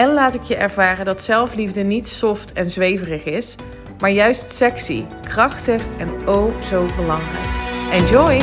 en laat ik je ervaren dat zelfliefde niet soft en zweverig is, maar juist sexy, krachtig en oh zo belangrijk. Enjoy!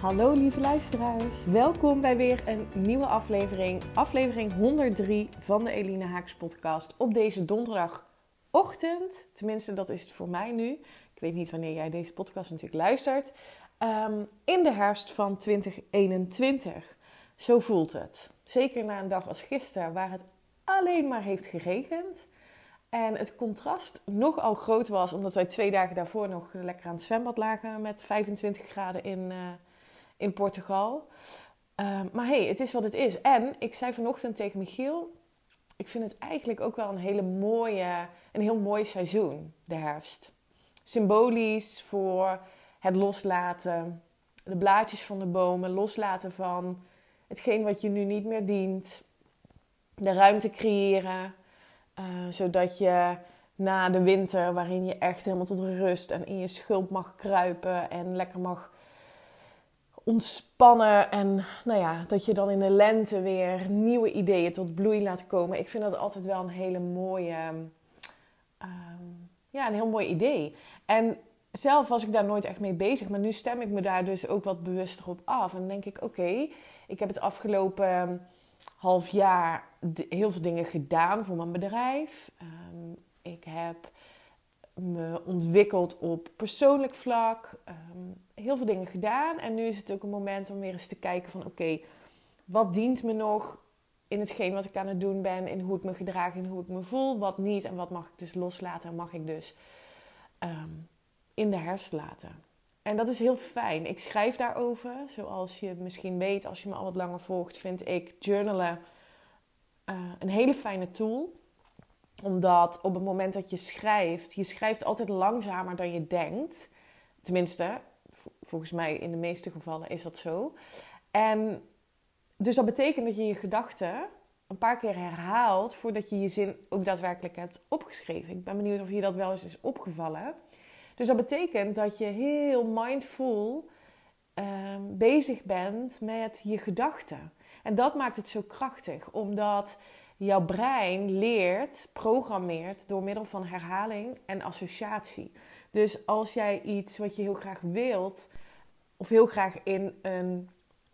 Hallo lieve luisteraars, welkom bij weer een nieuwe aflevering, aflevering 103 van de Eline Haaks podcast op deze donderdagochtend. Tenminste, dat is het voor mij nu. Ik weet niet wanneer jij deze podcast natuurlijk luistert. Ehm, in de herfst van 2021. Zo voelt het. Zeker na een dag als gisteren, waar het alleen maar heeft geregend. En het contrast nogal groot was, omdat wij twee dagen daarvoor nog lekker aan het zwembad lagen met 25 graden in, uh, in Portugal. Um, maar hey, het is wat het is. En ik zei vanochtend tegen Michiel, ik vind het eigenlijk ook wel een hele mooie, een heel mooi seizoen, de herfst symbolisch voor het loslaten, de blaadjes van de bomen, loslaten van hetgeen wat je nu niet meer dient, de ruimte creëren, uh, zodat je na de winter, waarin je echt helemaal tot rust en in je schulp mag kruipen en lekker mag ontspannen en nou ja, dat je dan in de lente weer nieuwe ideeën tot bloei laat komen. Ik vind dat altijd wel een hele mooie, um, ja, een heel mooi idee. En zelf was ik daar nooit echt mee bezig. Maar nu stem ik me daar dus ook wat bewuster op af. En dan denk ik, oké, ik heb het afgelopen half jaar heel veel dingen gedaan voor mijn bedrijf. Um, ik heb me ontwikkeld op persoonlijk vlak. Um, heel veel dingen gedaan. En nu is het ook een moment om weer eens te kijken van... Oké, wat dient me nog in hetgeen wat ik aan het doen ben? In hoe ik me gedraag, in hoe ik me voel. Wat niet en wat mag ik dus loslaten en mag ik dus um, in de herfst laten. En dat is heel fijn. Ik schrijf daarover. Zoals je misschien weet, als je me al wat langer volgt, vind ik journalen uh, een hele fijne tool. Omdat op het moment dat je schrijft, je schrijft altijd langzamer dan je denkt. Tenminste, volgens mij in de meeste gevallen is dat zo. En dus dat betekent dat je je gedachten een paar keer herhaalt voordat je je zin ook daadwerkelijk hebt opgeschreven. Ik ben benieuwd of je dat wel eens is opgevallen. Dus dat betekent dat je heel mindful um, bezig bent met je gedachten. En dat maakt het zo krachtig, omdat jouw brein leert, programmeert door middel van herhaling en associatie. Dus als jij iets wat je heel graag wilt, of heel graag in een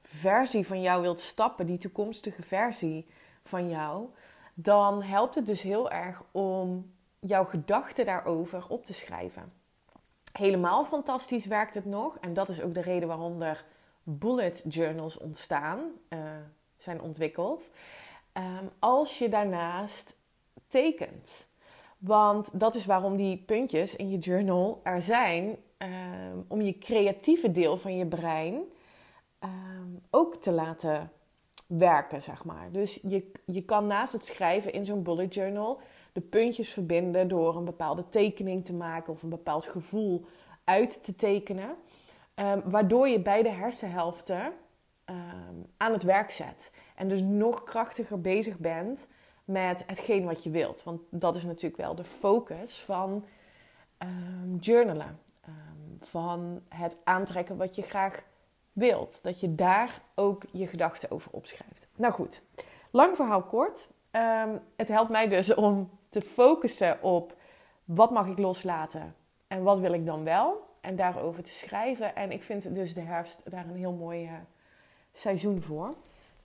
versie van jou wilt stappen, die toekomstige versie van jou, dan helpt het dus heel erg om jouw gedachten daarover op te schrijven. Helemaal fantastisch werkt het nog. En dat is ook de reden waarom er bullet journals ontstaan, uh, zijn ontwikkeld. Um, als je daarnaast tekent. Want dat is waarom die puntjes in je journal er zijn. Um, om je creatieve deel van je brein um, ook te laten werken, zeg maar. Dus je, je kan naast het schrijven in zo'n bullet journal de puntjes verbinden door een bepaalde tekening te maken of een bepaald gevoel uit te tekenen. Um, waardoor je beide hersenhelften um, aan het werk zet. En dus nog krachtiger bezig bent met hetgeen wat je wilt. Want dat is natuurlijk wel de focus van journalen. van het aantrekken wat je graag wilt. Dat je daar ook je gedachten over opschrijft. Nou goed, lang verhaal kort. het helpt mij dus om te focussen op wat mag ik loslaten en wat wil ik dan wel. En daarover te schrijven. En ik vind dus de herfst daar een heel mooi uh, seizoen voor.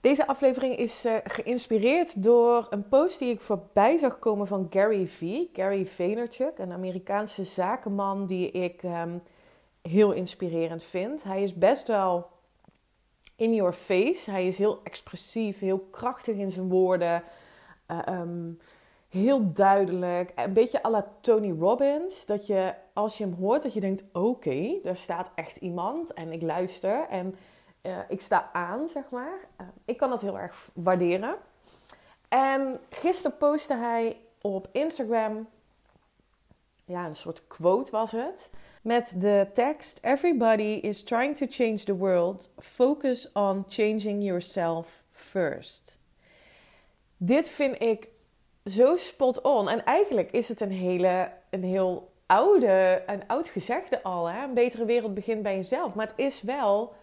Deze aflevering is uh, geïnspireerd door een post die ik voorbij zag komen van Gary V. Gary Vaynerchuk, een Amerikaanse zakenman die ik um, heel inspirerend vind. Hij is best wel in your face. Hij is heel expressief, heel krachtig in zijn woorden. Uh, um, heel duidelijk. Een beetje à la Tony Robbins. Dat je als je hem hoort, dat je denkt: oké, daar staat echt iemand en ik luister en uh, ik sta aan, zeg maar. Uh, ik kan dat heel erg waarderen. En gisteren postte hij op Instagram, ja, een soort quote was het. Met de tekst: Everybody is trying to change the world. Focus on changing yourself first. Dit vind ik zo spot on. En eigenlijk is het een hele, een heel oude, een oud gezegde al. Hè? Een betere wereld begint bij jezelf. Maar het is wel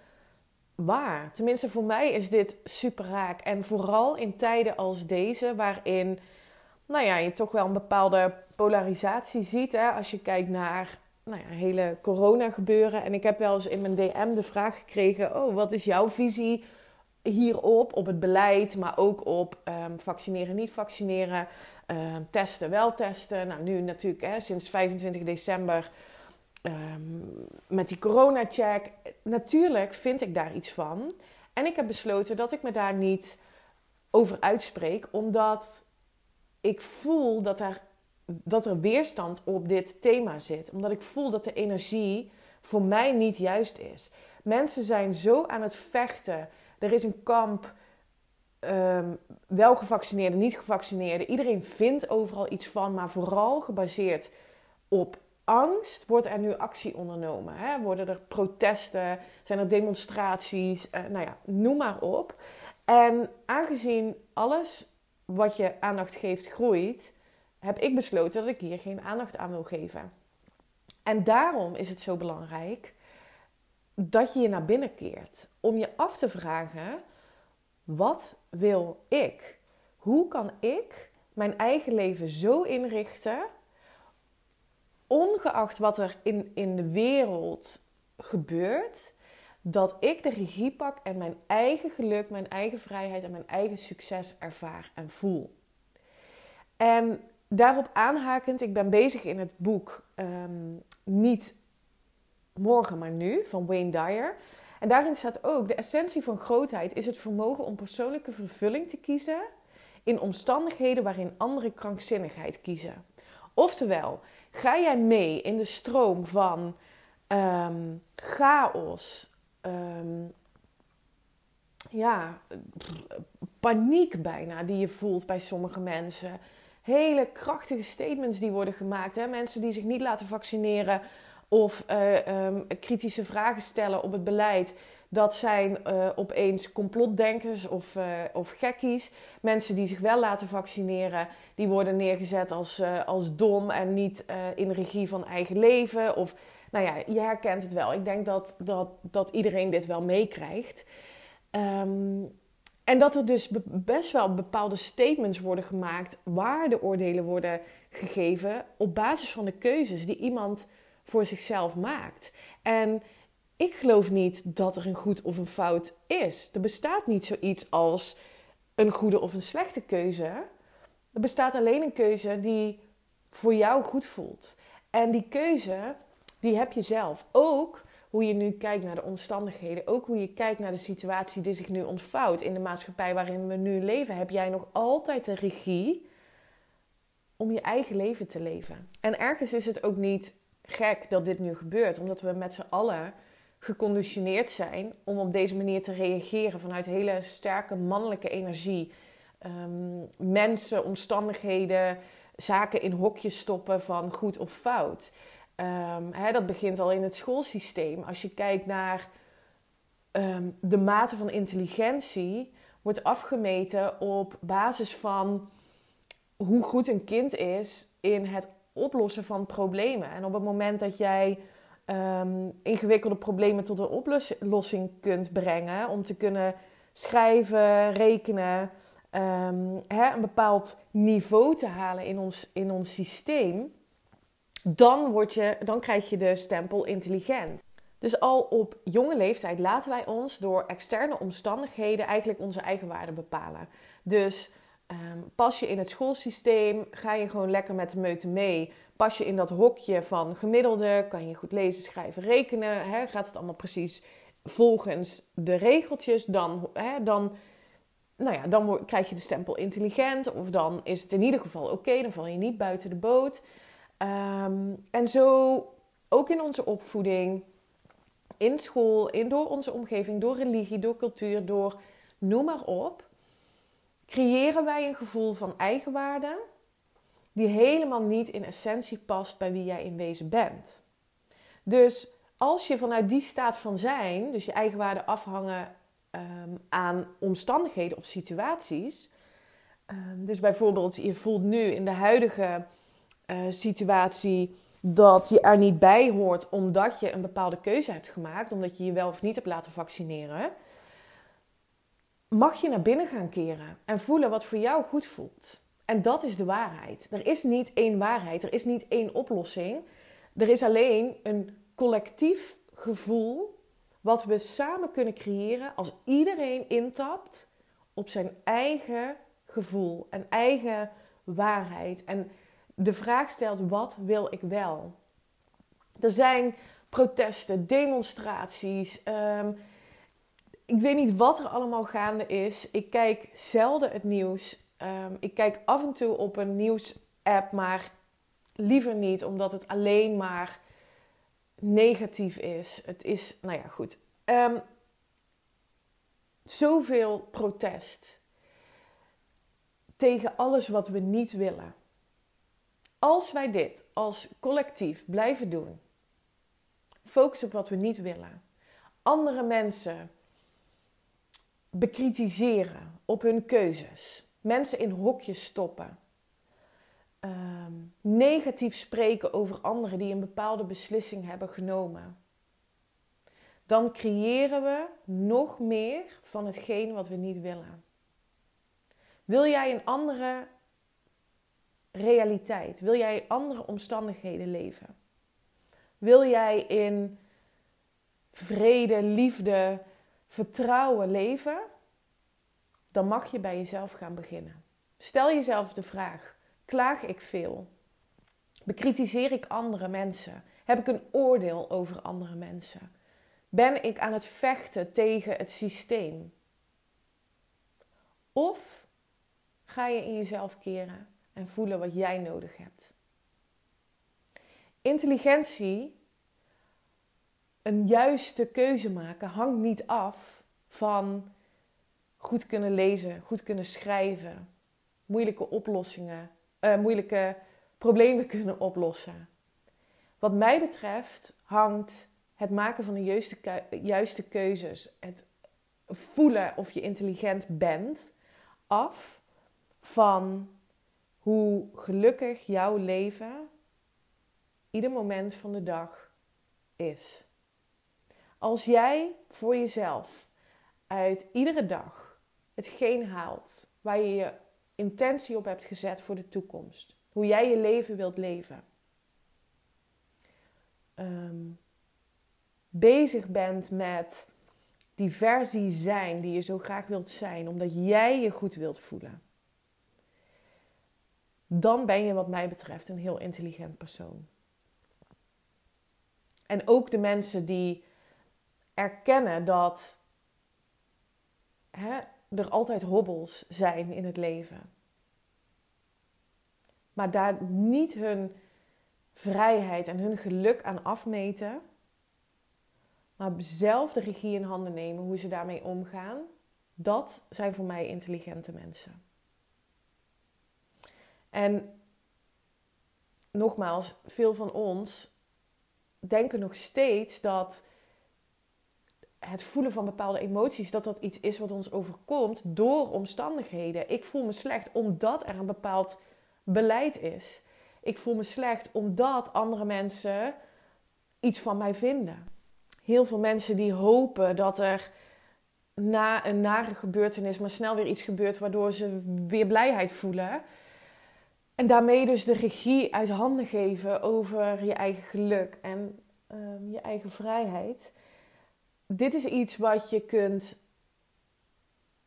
waar. Tenminste, voor mij is dit super raak. En vooral in tijden als deze, waarin nou ja, je toch wel een bepaalde polarisatie ziet. Hè? Als je kijkt naar nou ja, hele corona gebeuren. En ik heb wel eens in mijn DM de vraag gekregen: Oh, wat is jouw visie hierop? Op het beleid, maar ook op um, vaccineren, niet vaccineren. Um, testen, wel testen. Nou, nu natuurlijk hè, sinds 25 december um, met die corona-check. Natuurlijk vind ik daar iets van. En ik heb besloten dat ik me daar niet over uitspreek, omdat ik voel dat er, dat er weerstand op dit thema zit. Omdat ik voel dat de energie voor mij niet juist is. Mensen zijn zo aan het vechten. Er is een kamp. Um, wel gevaccineerden, niet gevaccineerden. Iedereen vindt overal iets van, maar vooral gebaseerd op angst wordt er nu actie ondernomen. Hè? Worden er protesten, zijn er demonstraties, uh, nou ja, noem maar op. En aangezien alles wat je aandacht geeft groeit, heb ik besloten dat ik hier geen aandacht aan wil geven. En daarom is het zo belangrijk dat je je naar binnen keert. Om je af te vragen: wat wil ik? Hoe kan ik mijn eigen leven zo inrichten ongeacht wat er in, in de wereld gebeurt, dat ik de regie pak en mijn eigen geluk, mijn eigen vrijheid en mijn eigen succes ervaar en voel. En daarop aanhakend, ik ben bezig in het boek ehm, Niet morgen, maar nu van Wayne Dyer. En daarin staat ook: de essentie van grootheid is het vermogen om persoonlijke vervulling te kiezen in omstandigheden waarin anderen krankzinnigheid kiezen. Oftewel, Ga jij mee in de stroom van um, chaos, um, ja, paniek bijna die je voelt bij sommige mensen? Hele krachtige statements die worden gemaakt. Hè? Mensen die zich niet laten vaccineren of uh, um, kritische vragen stellen op het beleid. Dat zijn uh, opeens complotdenkers of, uh, of gekkies. Mensen die zich wel laten vaccineren, die worden neergezet als, als dom en niet in regie van eigen leven. Of, nou ja, je herkent het wel. Ik denk dat, dat, dat iedereen dit wel meekrijgt. Um, en dat er dus best wel bepaalde statements worden gemaakt, waardeoordelen worden gegeven op basis van de keuzes die iemand voor zichzelf maakt. En ik geloof niet dat er een goed of een fout is. Er bestaat niet zoiets als een goede of een slechte keuze. Er bestaat alleen een keuze die voor jou goed voelt. En die keuze, die heb je zelf. Ook hoe je nu kijkt naar de omstandigheden. Ook hoe je kijkt naar de situatie die zich nu ontvouwt in de maatschappij waarin we nu leven. Heb jij nog altijd de regie om je eigen leven te leven. En ergens is het ook niet gek dat dit nu gebeurt, omdat we met z'n allen geconditioneerd zijn om op deze manier te reageren vanuit hele sterke mannelijke energie. Um, mensen, omstandigheden, zaken in hokjes stoppen van goed of fout. Um, hè, dat begint al in het schoolsysteem. Als je kijkt naar um, de mate van intelligentie, wordt afgemeten op basis van hoe goed een kind is in het oplossen van problemen. En op het moment dat jij um, ingewikkelde problemen tot een oplossing kunt brengen. Om te kunnen schrijven, rekenen, hè, een bepaald niveau te halen in ons, in ons systeem. Dan, word je, dan krijg je de stempel intelligent. Dus al op jonge leeftijd laten wij ons door externe omstandigheden eigenlijk onze eigen waarde bepalen. Dus um, pas je in het schoolsysteem, ga je gewoon lekker met de meute mee. Pas je in dat hokje van gemiddelde, kan je goed lezen, schrijven, rekenen. Hè? Gaat het allemaal precies volgens de regeltjes, dan, hè, dan nou ja, dan krijg je de stempel intelligent. Of dan is het in ieder geval oké, dan val je niet buiten de boot. Ehm, en zo ook in onze opvoeding, in school, in, door onze omgeving, door religie, door cultuur, door noem maar op, creëren wij een gevoel van eigenwaarde die helemaal niet in essentie past bij wie jij in wezen bent. Dus als je vanuit die staat van zijn, dus je eigenwaarde afhangen um, aan omstandigheden of situaties. Um, dus bijvoorbeeld, je voelt nu in de huidige uh, situatie dat je er niet bij hoort omdat je een bepaalde keuze hebt gemaakt, omdat je je wel of niet hebt laten vaccineren. Mag je naar binnen gaan keren en voelen wat voor jou goed voelt. En dat is de waarheid. Er is niet één waarheid, er is niet één oplossing. Er is alleen een collectief gevoel wat we samen kunnen creëren als iedereen intapt op zijn eigen gevoel en eigen waarheid. En de vraag stelt: wat wil ik wel? Er zijn protesten, demonstraties. Ehm, ik weet niet wat er allemaal gaande is. Ik kijk zelden het nieuws. Ehm, ik kijk af en toe op een nieuws-app, maar liever niet, omdat het alleen maar negatief is. Het is, nou ja, goed. Um, zoveel protest tegen alles wat we niet willen. Als wij dit als collectief blijven doen, focus op wat we niet willen, andere mensen bekritiseren op hun keuzes, mensen in hokjes stoppen, Ehm, negatief spreken over anderen die een bepaalde beslissing hebben genomen, dan creëren we nog meer van hetgeen wat we niet willen. Wil jij een andere realiteit? Wil jij andere omstandigheden leven? Wil jij in vrede, liefde, vertrouwen leven? Dan mag je bij jezelf gaan beginnen. Stel jezelf de vraag: Klaag ik veel? Bekritiseer ik andere mensen? Heb ik een oordeel over andere mensen? Ben ik aan het vechten tegen het systeem? Of ga je in jezelf keren en voelen wat jij nodig hebt? Intelligentie, een juiste keuze maken, hangt niet af van goed kunnen lezen, goed kunnen schrijven, moeilijke oplossingen uh, moeilijke problemen kunnen oplossen. Wat mij betreft hangt het maken van de juiste, juiste keuzes, het voelen of je intelligent bent, af van hoe gelukkig jouw leven ieder moment van de dag is. Als jij voor jezelf uit iedere dag hetgeen haalt waar je je intentie op hebt gezet voor de toekomst. Hoe jij je leven wilt leven. Ehm, bezig bent met die versie zijn die je zo graag wilt zijn, omdat jij je goed wilt voelen. Dan ben je, wat mij betreft, een heel intelligent persoon. En ook de mensen die erkennen dat hè, er altijd hobbels zijn in het leven. Maar daar niet hun vrijheid en hun geluk aan afmeten. Maar zelf de regie in handen nemen hoe ze daarmee omgaan. Dat zijn voor mij intelligente mensen. En nogmaals, veel van ons denken nog steeds dat het voelen van bepaalde emoties, dat dat iets is wat ons overkomt door omstandigheden. Ik voel me slecht omdat er een bepaald beleid is. Ik voel me slecht omdat andere mensen iets van mij vinden. Heel veel mensen die hopen dat er na een nare gebeurtenis maar snel weer iets gebeurt waardoor ze weer blijheid voelen. En daarmee dus de regie uit handen geven over je eigen geluk en ehm, je eigen vrijheid dit is iets wat je kunt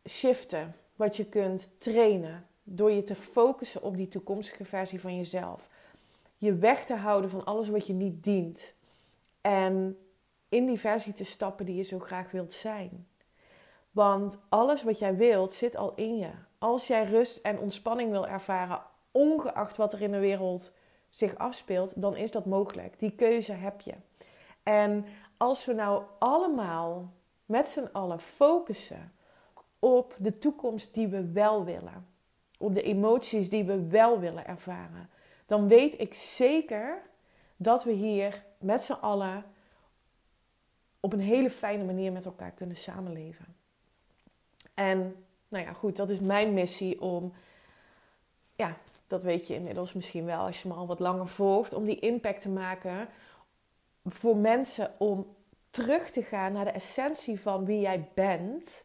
shiften, wat je kunt trainen door je te focussen op die toekomstige versie van jezelf. Je weg te houden van alles wat je niet dient. En in die versie te stappen die je zo graag wilt zijn. Want alles wat jij wilt zit al in je. Als jij rust en ontspanning wil ervaren, ongeacht wat er in de wereld zich afspeelt, dan is dat mogelijk. Die keuze heb je. En als we nou allemaal met z'n allen focussen op de toekomst die we wel willen, op de emoties die we wel willen ervaren, dan weet ik zeker dat we hier met z'n allen op een hele fijne manier met elkaar kunnen samenleven. En nou ja, goed, dat is mijn missie om, ja, dat weet je inmiddels misschien wel als je me al wat langer volgt, om die impact te maken voor mensen om terug te gaan naar de essentie van wie jij bent,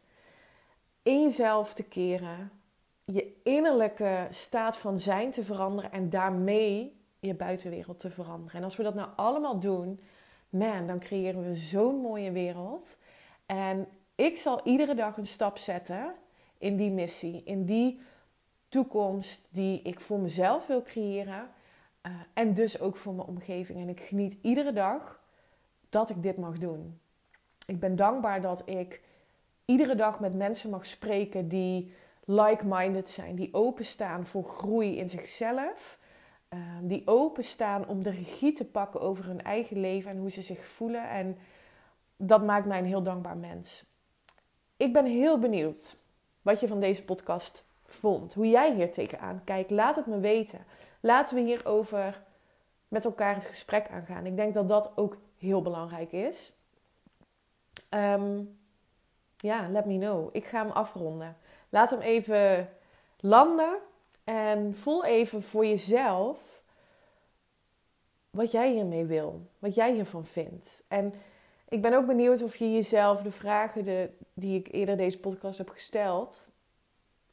in jezelf te keren, je innerlijke staat van zijn te veranderen en daarmee je buitenwereld te veranderen. En als we dat nou allemaal doen, man, dan creëren we zo'n mooie wereld. En ik zal iedere dag een stap zetten in die missie, in die toekomst die ik voor mezelf wil creëren. Uh, en dus ook voor mijn omgeving. En ik geniet iedere dag dat ik dit mag doen. Ik ben dankbaar dat ik iedere dag met mensen mag spreken die like-minded zijn, die openstaan voor groei in zichzelf, uh, die openstaan om de regie te pakken over hun eigen leven en hoe ze zich voelen. En dat maakt mij een heel dankbaar mens. Ik ben heel benieuwd wat je van deze podcast vond. Hoe jij hier tegenaan kijkt. Laat het me weten. Laten we hierover met elkaar het gesprek aangaan. Ik denk dat dat ook heel belangrijk is. Ehm, ja, let me know. Ik ga hem afronden. Laat hem even landen. En voel even voor jezelf wat jij hiermee wil. Wat jij hiervan vindt. En ik ben ook benieuwd of je jezelf de vragen de, die ik eerder deze podcast heb gesteld,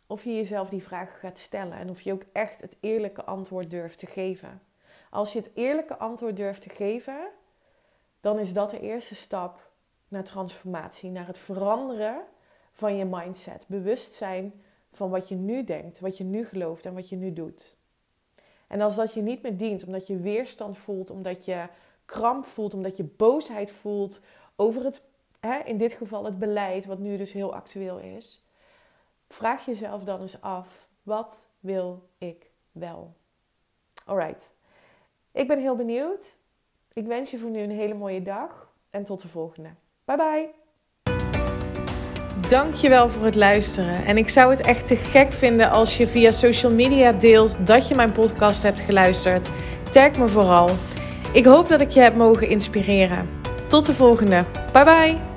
of je jezelf die vragen gaat stellen en of je ook echt het eerlijke antwoord durft te geven. Als je het eerlijke antwoord durft te geven, dan is dat de eerste stap naar transformatie, naar het veranderen van je mindset. Bewustzijn van wat je nu denkt, wat je nu gelooft en wat je nu doet. En als dat je niet meer dient, omdat je weerstand voelt, omdat je kramp voelt, omdat je boosheid voelt over het, hè, in dit geval het beleid, wat nu dus heel actueel is, vraag jezelf dan eens af: wat wil ik wel? Alright. Ik ben heel benieuwd. Ik wens je voor nu een hele mooie dag en tot de volgende. Bye bye. Dankjewel voor het luisteren. En ik zou het echt te gek vinden als je via social media deelt dat je mijn podcast hebt geluisterd. Tag me vooral. Ik hoop dat ik je heb mogen inspireren. Tot de volgende. Bye bye.